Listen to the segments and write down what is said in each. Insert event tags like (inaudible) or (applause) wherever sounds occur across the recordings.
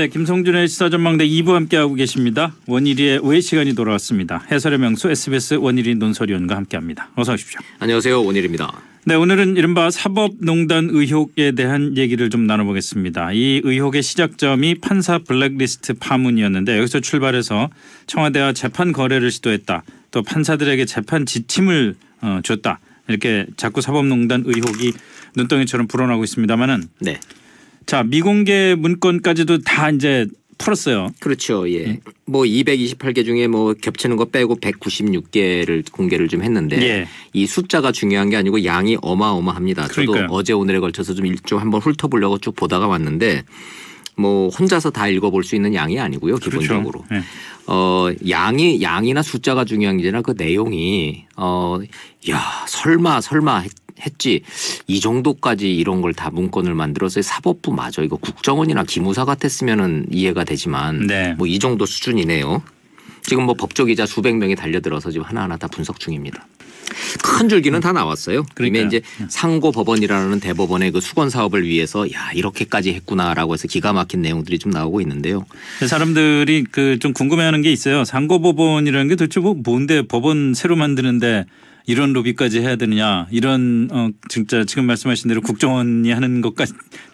네, 김성준의 시사전망대 2부 함께하고 계십니다. 원일이의 왜 시간이 돌아왔습니다. 해설의 명수 SBS 원일이 논설위원과 함께합니다. 어서 오십시오. 안녕하세요. 원일입니다. 네, 오늘은 이른바 사법농단 의혹에 대한 얘기를 좀 나눠보겠습니다. 이 의혹의 시작점이 판사 블랙리스트 파문이었는데 여기서 출발해서 청와대와 재판 거래를 시도했다. 또 판사들에게 재판 지침을 어, 줬다. 이렇게 자꾸 사법농단 의혹이 눈덩이처럼 불어나고 있습니다만은 네. 자 미공개 문건까지도 다 이제 풀었어요. 그렇죠. 예. 뭐 228개 중에 뭐 겹치는 거 빼고 196개를 공개를 좀 했는데 예. 이 숫자가 중요한 게 아니고 양이 어마어마합니다. 그러니까요. 저도 어제 오늘에 걸쳐서 좀 일종 한번 훑어보려고 쭉 보다가 왔는데 뭐 혼자서 다 읽어볼 수 있는 양이 아니고요. 기본적으로. 그렇죠. 예. 어 양이 양이나 숫자가 중요한 게 아니라 그 내용이 어야 설마 설마 했- 했지 이 정도까지 이런 걸 다 문건을 만들어서 사법부 맞아 이거 국정원이나 기무사 같았으면은 이해가 되지만 네. 뭐이 정도 수준이네요. 지금 뭐 법조기자 수백 명이 달려들어서 지금 하나하나 다 분석 중입니다. 큰 줄기는 다 나왔어요. 그러니까요. 이미 이제 상고 법원이라는 대법원의 그 수건 사업을 위해서 야 이렇게까지 했구나라고 해서 기가 막힌 내용들이 좀 나오고 있는데요. 사람들이 그 좀 궁금해하는 게 있어요. 상고 법원이라는 게 도대체 뭐 뭔데 법원 새로 만드는데 이런 로비까지 해야 되느냐 이런 어 진짜 지금 말씀하신 대로 국정원이 하는 것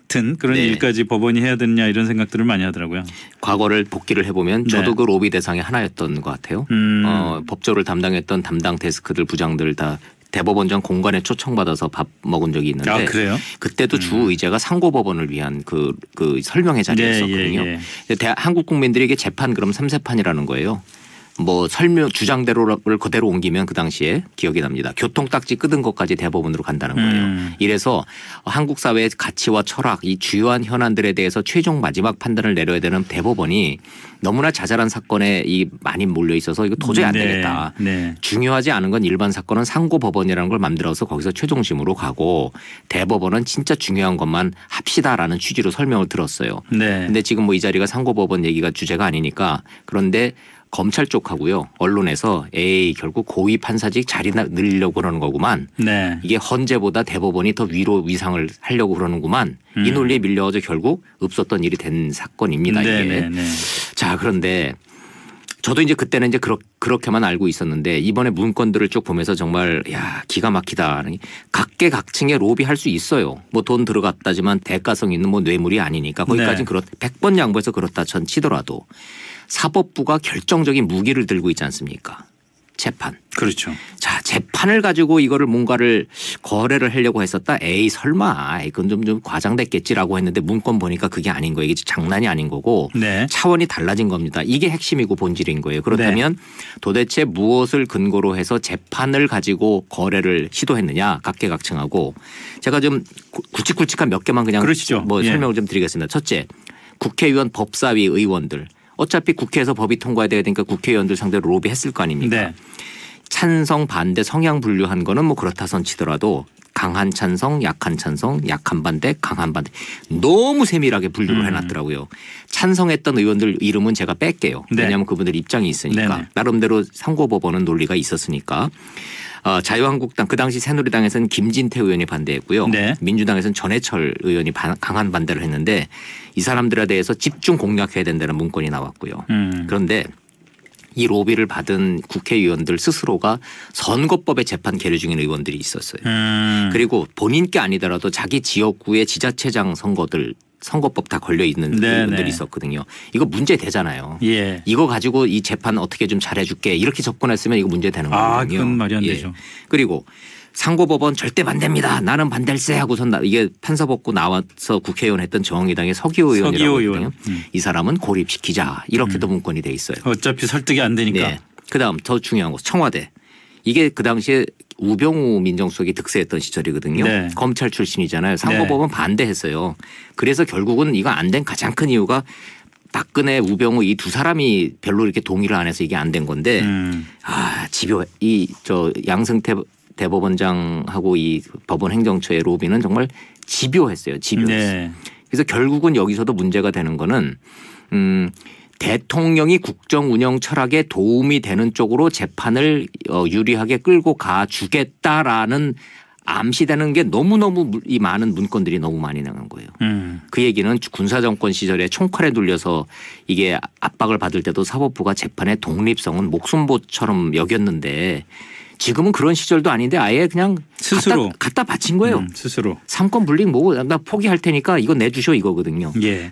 같은 그런 네. 일까지 법원이 해야 되느냐 이런 생각들을 많이 하더라고요. 과거를 복기를 해보면 저도 네. 그 로비 대상의 하나였던 것 같아요. 음. 어, 법조를 담당했던 담당 데스크들 부장들 다 대법원장 공관에 초청받아서 밥 먹은 적이 있는데 아? 그때도 주 의제가 상고법원을 위한 그, 그 설명회 자리였었거든요. 예, 예. 근데 대- 한국 국민들에게 재판 그럼 삼세판이라는 거예요. 뭐 설명 주장대로를 그대로 옮기면 그 당시에 기억이 납니다. 교통딱지 끄든 것까지 대법원으로 간다는 거예요. 음. 이래서 한국 사회의 가치와 철학 이 주요한 현안들에 대해서 최종 마지막 판단을 내려야 되는 대법원이 너무나 자잘한 사건에 이 많이 몰려 있어서 이거 도저히 안 네, 되겠다. 네. 중요하지 않은 건 일반 사건은 상고 법원이라는 걸 만들어서 거기서 최종심으로 가고 대법원은 진짜 중요한 것만 합시다라는 취지로 설명을 들었어요. 네. 근데 지금 뭐 이 자리가 상고 법원 얘기가 주제가 아니니까 그런데 검찰 쪽하고요 언론에서 에이 결국 고위 판사직 자리 나- 늘리려고 그러는 거구만 네. 이게 헌재보다 대법원이 더 위로 위상을 하려고 그러는구만 이 음. 논리에 밀려가지고 결국 없었던 일이 된 사건입니다 네, 이게 네, 네. 자 그런데 저도 이제 그때는 이제 그렇, 그렇게만 알고 있었는데 이번에 문건들을 쭉 보면서 정말 야 기가 막히다. 각계각층의 로비 할 수 있어요. 뭐 돈 들어갔다지만 대가성 있는 뭐 뇌물이 아니니까 거기까지는 네. 그렇 100번 양보해서 그렇다 전 치더라도 사법부가 결정적인 무기를 들고 있지 않습니까? 재판. 그렇죠. 자, 재판을 가지고 이거를 뭔가를 거래를 하려고 했었다. 에이, 설마. 이건 좀, 좀 과장됐겠지라고 했는데 문건 보니까 그게 아닌 거예요. 이게 장난이 아닌 거고 네. 차원이 달라진 겁니다. 이게 핵심이고 본질인 거예요. 그렇다면 도대체 무엇을 근거로 해서 재판을 가지고 거래를 시도했느냐 각계각층하고 제가 좀 구- 굵직굵직한 몇 개만 그냥 그러시죠. 뭐 예. 설명을 좀 드리겠습니다. 첫째, 국회의원 법사위 의원들 어차피 국회에서 법이 통과해야 되니까 국회의원들 상대로 로비했을 거 아닙니까? 네. 찬성 반대 성향 분류한 거는 뭐 그렇다 손 치더라도 강한 찬성, 약한 찬성, 약한 반대, 강한 반대 너무 세밀하게 분류를 음. 해놨더라고요. 찬성했던 의원들 이름은 제가 뺄게요. 네. 왜냐하면 그분들 입장이 있으니까 네네. 나름대로 상고법원은 논리가 있었으니까. 어, 자유한국당 그 당시 새누리당에서는 김진태 의원이 반대했고요. 네. 민주당에서는 전해철 의원이 반- 강한 반대를 했는데 이 사람들에 대해서 집중 공략해야 된다는 문건이 나왔고요. 음. 그런데 이 로비를 받은 국회의원들 스스로가 선거법에 재판 계류 중인 의원들이 있었어요. 음. 그리고 본인 게 아니더라도 자기 지역구의 지자체장 선거들 선거법 다 걸려 있는 네, 네. 있었거든요. 이거 문제 되잖아요. 예. 이거 가지고 이 재판 어떻게 좀 잘해줄게 이렇게 접근했으면 이거 문제 되는 거거든요. 아, 그건 말이 안 예. 되죠. 그리고 상고법원 절대 반대입니다. 나는 반댈세 하고선 나- 이게 판사 벗고 나와서 국회의원 했던 정의당의 서기호 의원이라고. 의원. 음. 이 사람은 고립시키자 이렇게도 문건이 돼 있어요. 어차피 설득이 안 되니까. 네. 그다음 더 중요한 거 청와대. 이게 그 당시에 우병우 민정수석이 득세했던 시절이거든요. 네. 검찰 출신이잖아요. 상고법은 반대했어요. 그래서 결국은 이거 안 된 가장 큰 이유가 박근혜, 우병우 이 두 사람이 별로 이렇게 동의를 안 해서 이게 안 된 건데 음. 아 집요 이 저 양승태 대법원장하고 이 법원 행정처의 로비는 정말 집요했어요. 집요했어요. 네. 그래서 결국은 여기서도 문제가 되는 거는 음 대통령이 국정 운영 철학에 도움이 되는 쪽으로 재판을 어, 유리하게 끌고 가 주겠다라는 암시되는 게 너무너무 물- 이 많은 문건들이 너무 많이 나간 거예요. 음. 그 얘기는 군사 정권 시절에 총칼에 눌려서 이게 압박을 받을 때도 사법부가 재판의 독립성은 목숨보처럼 여겼는데 지금은 그런 시절도 아닌데 아예 그냥 스스로. 갖다, 갖다 바친 거예요. 음, 스스로. 삼권 분립 뭐고 나 포기할 테니까 이거 내주셔 이거거든요. 예.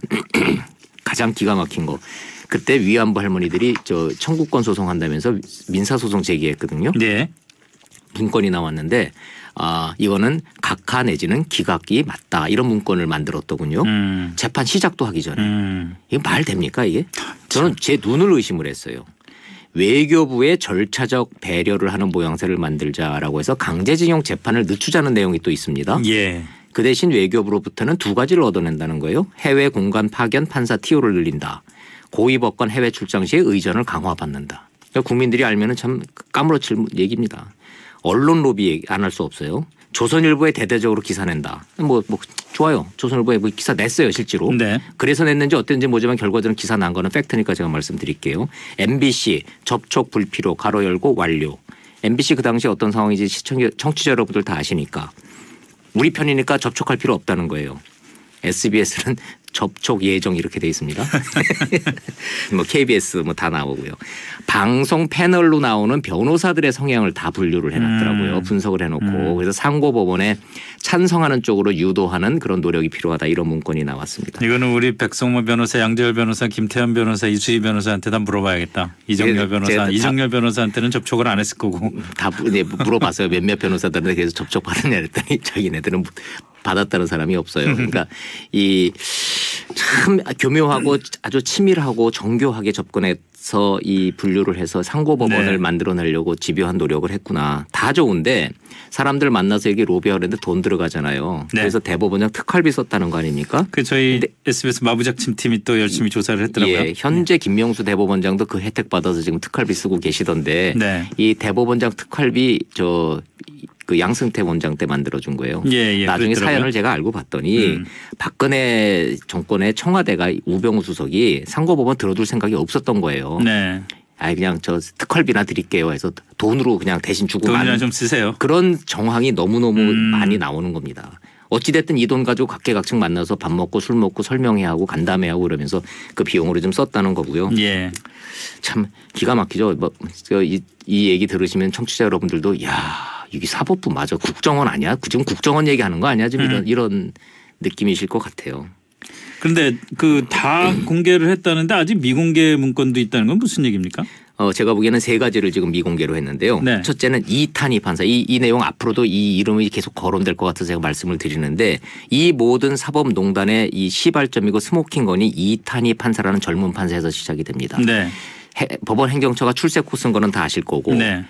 (clears throat) 가장 기가 막힌 거. 그때 위안부 할머니들이 저 청구권 소송한다면서 민사 소송 제기했거든요. 네. 문건이 나왔는데 아 이거는 각하 내지는 기각이 맞다 이런 문건을 만들었더군요. 음. 재판 시작도 하기 전에 음. 이게 말 됩니까 이게? 저는 제 눈을 의심을 했어요. 외교부의 절차적 배려를 하는 모양새를 만들자라고 해서 강제징용 재판을 늦추자는 내용이 또 있습니다. 예. 그 대신 외교부로부터는 두 가지를 얻어낸다는 거예요. 해외 공간 파견 판사 티오를 늘린다. 고위법관 해외 출장 시에 의전을 강화받는다. 그러니까 국민들이 알면은 참 까무러칠 얘기입니다. 언론 로비 안할 수 없어요. 조선일보에 대대적으로 기사 낸다. 뭐, 뭐 좋아요. 조선일보에 뭐 기사 냈어요 실제로. 네. 그래서 냈는지 어땠는지 모르지만 결과적으로 기사 난 거는 팩트니까 제가 말씀드릴게요. MBC 접촉 불필요 가로 열고 완료. MBC 그 당시 어떤 상황인지 시청자 청취자 여러분들 다 아시니까 우리 편이니까 접촉할 필요 없다는 거예요. SBS는 접촉 예정 이렇게 돼 있습니다. (laughs) 뭐 KBS 뭐 다 나오고요. 방송 패널로 나오는 변호사들의 성향을 다 분류를 해놨더라고요. 음. 분석을 해놓고 그래서 상고법원에 찬성하는 쪽으로 유도하는 그런 노력이 필요하다 이런 문건이 나왔습니다. 이거는 우리 백성모 변호사, 양재열 변호사, 김태현 변호사, 이수희 변호사한테 다 물어봐야겠다. 이정열 제- 변호사, 이정열 변호사한테는 접촉을 안 했을 거고. 다 부- 네, 물어봤어요. 몇몇 변호사들한테 그래서 접촉 받았냐 그랬더니 자기네들은 받았다는 사람이 없어요. 그러니까 (laughs) 이 참 교묘하고 아주 치밀하고 정교하게 접근해서 이 분류를 해서 상고법원을 네. 만들어내려고 집요한 노력을 했구나. 다 좋은데 사람들 만나서 이게 로비하려는데 돈 들어가잖아요. 네. 그래서 대법원장 특활비 썼다는 거 아닙니까? 그 저희 SBS 마부작침 팀이 또 열심히 조사를 했더라고요. 예, 현재 김명수 대법원장도 그 혜택 받아서 지금 특활비 쓰고 계시던데 네. 이 대법원장 특활비 저 그 양승태 원장 때 만들어준 거예요. 예, 예, 나중에 그랬더라고요. 사연을 제가 알고 봤더니 음. 박근혜 정권의 청와대가 우병우 수석이 상고법원 들어둘 생각이 없었던 거예요. 네. 아 그냥 저 특활비나 드릴게요 해서 돈으로 그냥 대신 주고 돈이나 좀 쓰세요. 그런 정황이 너무너무 음. 많이 나오는 겁니다. 어찌됐든 이 돈 가지고 각계각층 만나서 밥 먹고 술 먹고 설명회 하고 간담회 하고 그러면서 그 비용으로 좀 썼다는 거고요. 예. 참 기가 막히죠. 뭐, 저 이, 이 얘기 들으시면 청취자 여러분들도 야 이게 사법부 맞아 국정원 아니야? 지금 국정원 얘기하는 거 아니야? 지금 음. 이런 이런 느낌이실 것 같아요. 그런데 그 다 공개를 했다는데 아직 미공개 문건도 있다는 건 무슨 얘기입니까? 어, 제가 보기에는 세 가지를 지금 미공개로 했는데요. 네. 첫째는 이탄희 판사. 이, 이 내용 앞으로도 이 이름이 계속 거론될 것 같아서 제가 말씀을 드리는데 이 모든 사법농단의 이 시발점이고 스모킹건이 이탄희 판사라는 젊은 판사에서 시작이 됩니다. 네. 해- 법원 행정처가 출세 코쓴 거는 다 아실 거고 네.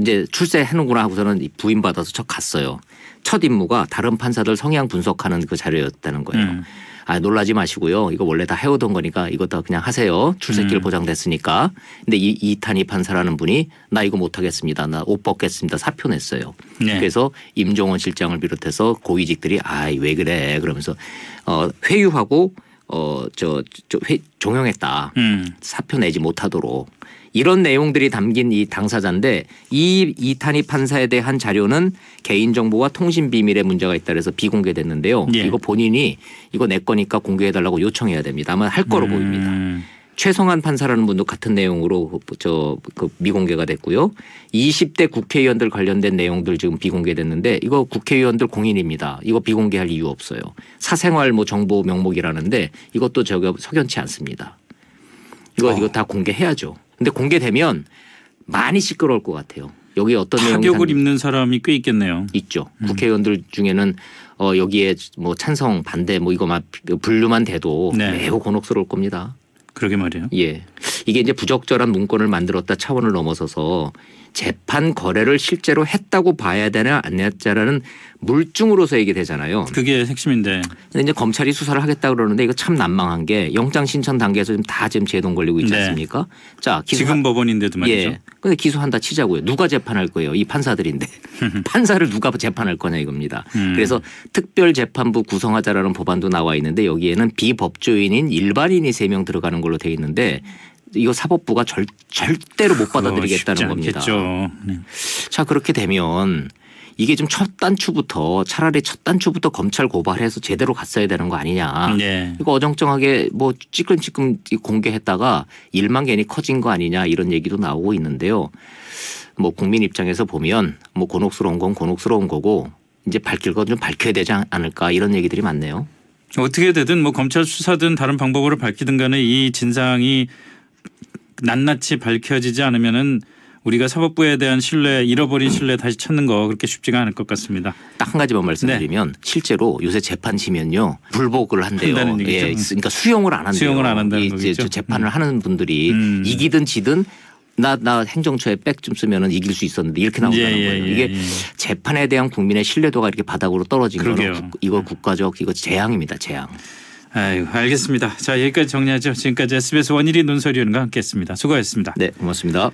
이제 출세하는구나 하고서는 부인 받아서 저 갔어요. 첫 임무가 다른 판사들 성향 분석하는 그 자료였다는 거예요. 음. 아 놀라지 마시고요. 이거 원래 다 해오던 거니까 이거 다 그냥 하세요. 출세길 음. 보장됐으니까. 근데 이 이탄희 판사라는 분이 나 이거 못하겠습니다. 나 옷 벗겠습니다. 사표 냈어요. 네. 그래서 임종원 실장을 비롯해서 고위직들이 아이 왜 그래 그러면서 어 회유하고 어저 저회 종용했다. 음. 사표 내지 못하도록 이런 내용들이 담긴 이 당사자인데 이 이탄희 판사에 대한 자료는 개인정보와 통신비밀에 문제가 있다 그래서 비공개됐는데요. 예. 이거 본인이 이거 내 거니까 공개해달라고 요청해야 됩니다. 아마 할 거로 보입니다. 음. 최성한 판사라는 분도 같은 내용으로 저 그 미공개가 됐고요. 20대 국회의원들 관련된 내용들 지금 비공개됐는데 이거 국회의원들 공인입니다. 이거 비공개할 이유 없어요. 사생활 뭐 정보 명목이라는데 이것도 저거 석연치 않습니다. 이거 어. 이거 다 공개해야죠. 근데 공개되면 많이 시끄러울 것 같아요. 여기 어떤 타격을 입는 사람이 꽤 있겠네요. 있죠. 국회의원들 중에는 어 여기에 뭐 찬성 반대 뭐 이거 막 분류만 돼도 네. 매우 곤혹스러울 겁니다. 그러게 말이에요. 예. 이게 이제 부적절한 문건을 만들었다 차원을 넘어서서 재판 거래를 실제로 했다고 봐야 되나 안 했냐라는 물증으로서 얘기 되잖아요. 그게 핵심인데. 근데 이제 검찰이 수사를 하겠다 그러는데 이거 참 난망한 게 영장 신청 단계에서 지금 다 지금 제동 걸리고 있지 네. 않습니까? 자, 기소 지금 법원인데도 말이죠. 예. 근데 기소한다 치자고요. 누가 재판할 거예요? 이 판사들인데. (laughs) 판사를 누가 재판할 거냐 이겁니다. 음. 그래서 특별 재판부 구성하자라는 법안도 나와 있는데 여기에는 비법조인인 일반인이 세 명 들어가는 걸로 돼 있는데 이거 사법부가 절, 절대로 못 그거 받아들이겠다는 겁니다. 네. 자 그렇게 되면 이게 좀 첫 단추부터 차라리 첫 단추부터 검찰 고발해서 제대로 갔어야 되는 거 아니냐. 예. 이거 어정쩡하게 뭐 찌끔찌끔 공개했다가 일만 괜히 커진 거 아니냐 이런 얘기도 나오고 있는데요. 뭐 국민 입장에서 보면 뭐 곤혹스러운 건 곤혹스러운 거고 이제 밝힐 건 좀 밝혀야 되지 않을까 이런 얘기들이 많네요. 어떻게 되든 뭐 검찰 수사든 다른 방법으로 밝히든 간에 이 진상이 낱낱이 밝혀지지 않으면은 우리가 사법부에 대한 신뢰 잃어버린 신뢰 다시 찾는 거 그렇게 쉽지가 않을 것 같습니다. 딱 한 가지만 말씀드리면 실제로 요새 재판 치면요 불복을 한대요. 네. 예, 그러니까 수용을 안 한대요. 수용을 안 한다는 이 이제 거겠죠. 저 재판을 하는 분들이 음. 이기든 지든 나 나 행정처에 백 좀 쓰면은 이길 수 있었는데 이렇게 나온다는 예, 예, 거예요. 예, 이게 예. 재판에 대한 국민의 신뢰도가 이렇게 바닥으로 떨어진. 거는 국- 이거 국가적 이거 재앙입니다. 재앙. 아유, 알겠습니다. 자 여기까지 정리하죠. 지금까지 SBS 원일이 논설위원과 함께했습니다. 수고하셨습니다. 네, 고맙습니다.